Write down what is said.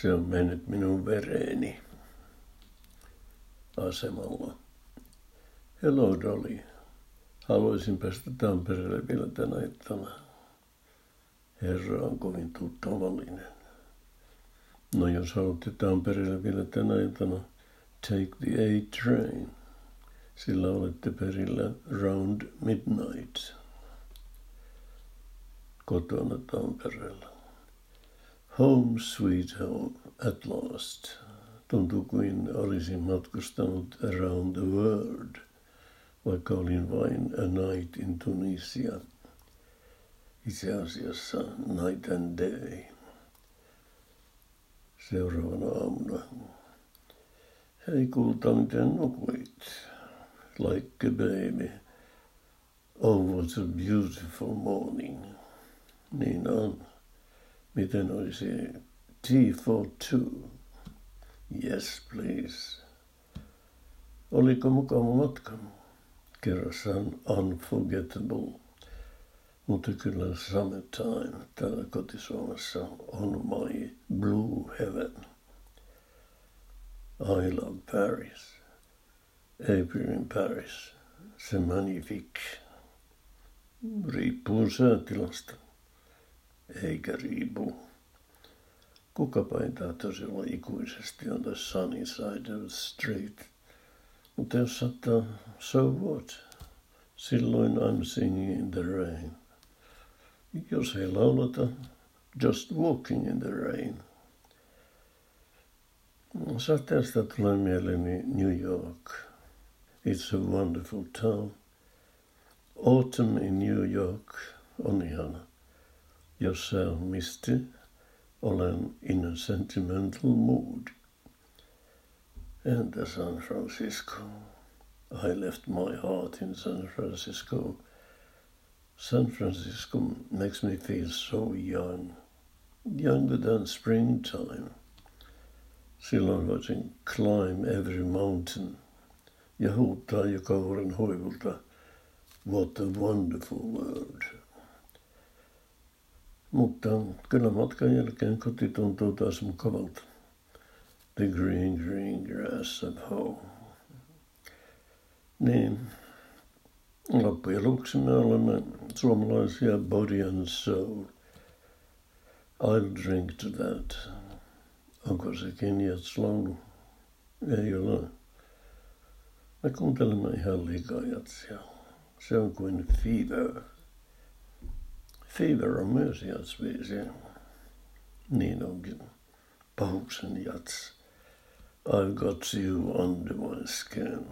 Se on mennyt minun vereeni asemalla. Hello Dolly. Haluaisin päästä Tampereelle vielä tänä iltana. Herra on kovin tuttavallinen. No jos haluatte Tampereelle vielä tänä iltana, take the A train. Sillä olette perillä round midnight. Kotona Tampereella. Home sweet home at last. Tuntuu kuin olisin matkustanut around the world, vaikka olin vain a night in Tunisia. Itse asiassa night and day. Seuraavana aamuna. Hei kulta, miten nukuit? Like a baby. Oh, what a beautiful morning. Niin on. Miten tea for two? Yes, please. Oliko mukava matka? Kerrassaan unforgettable. Mutta kyllä summertime täällä kotisuomassa on my blue heaven. I love Paris. April in Paris. Se magnifique. Riippuu säätilasta eikä riipu. Kukapa ei tahtoisi olla ikuisesti on the sunny side of the street. Mutta jos saattaa, so what? Silloin I'm singing in the rain. Jos ei laulata, just walking in the rain. Sateesta tulee mieleeni New York. It's a wonderful town. Autumn in New York on ihana. On misti, olen in a sentimental mood. Entä San Francisco? I left my heart in San Francisco. San Francisco makes me feel so young, younger than springtime. Silloin voisin climb every mountain ja huuttaa joka vuoren huivulta, what a wonderful world. Mutta kyllä matkan jälkeen koti tuntuu taas mukavalta. The green, green grass at home. Niin, loppujen lopuksi me olemme suomalaisia body and soul. I'll drink to that. Onko se Kenjats laulu? Ei ole. Me kuuntelemme ihan liikaa jatsia. Se on kuin fever. Fever on myös jatsbiisi. Niin onkin. Pahuksen jats. I've got you under my skin.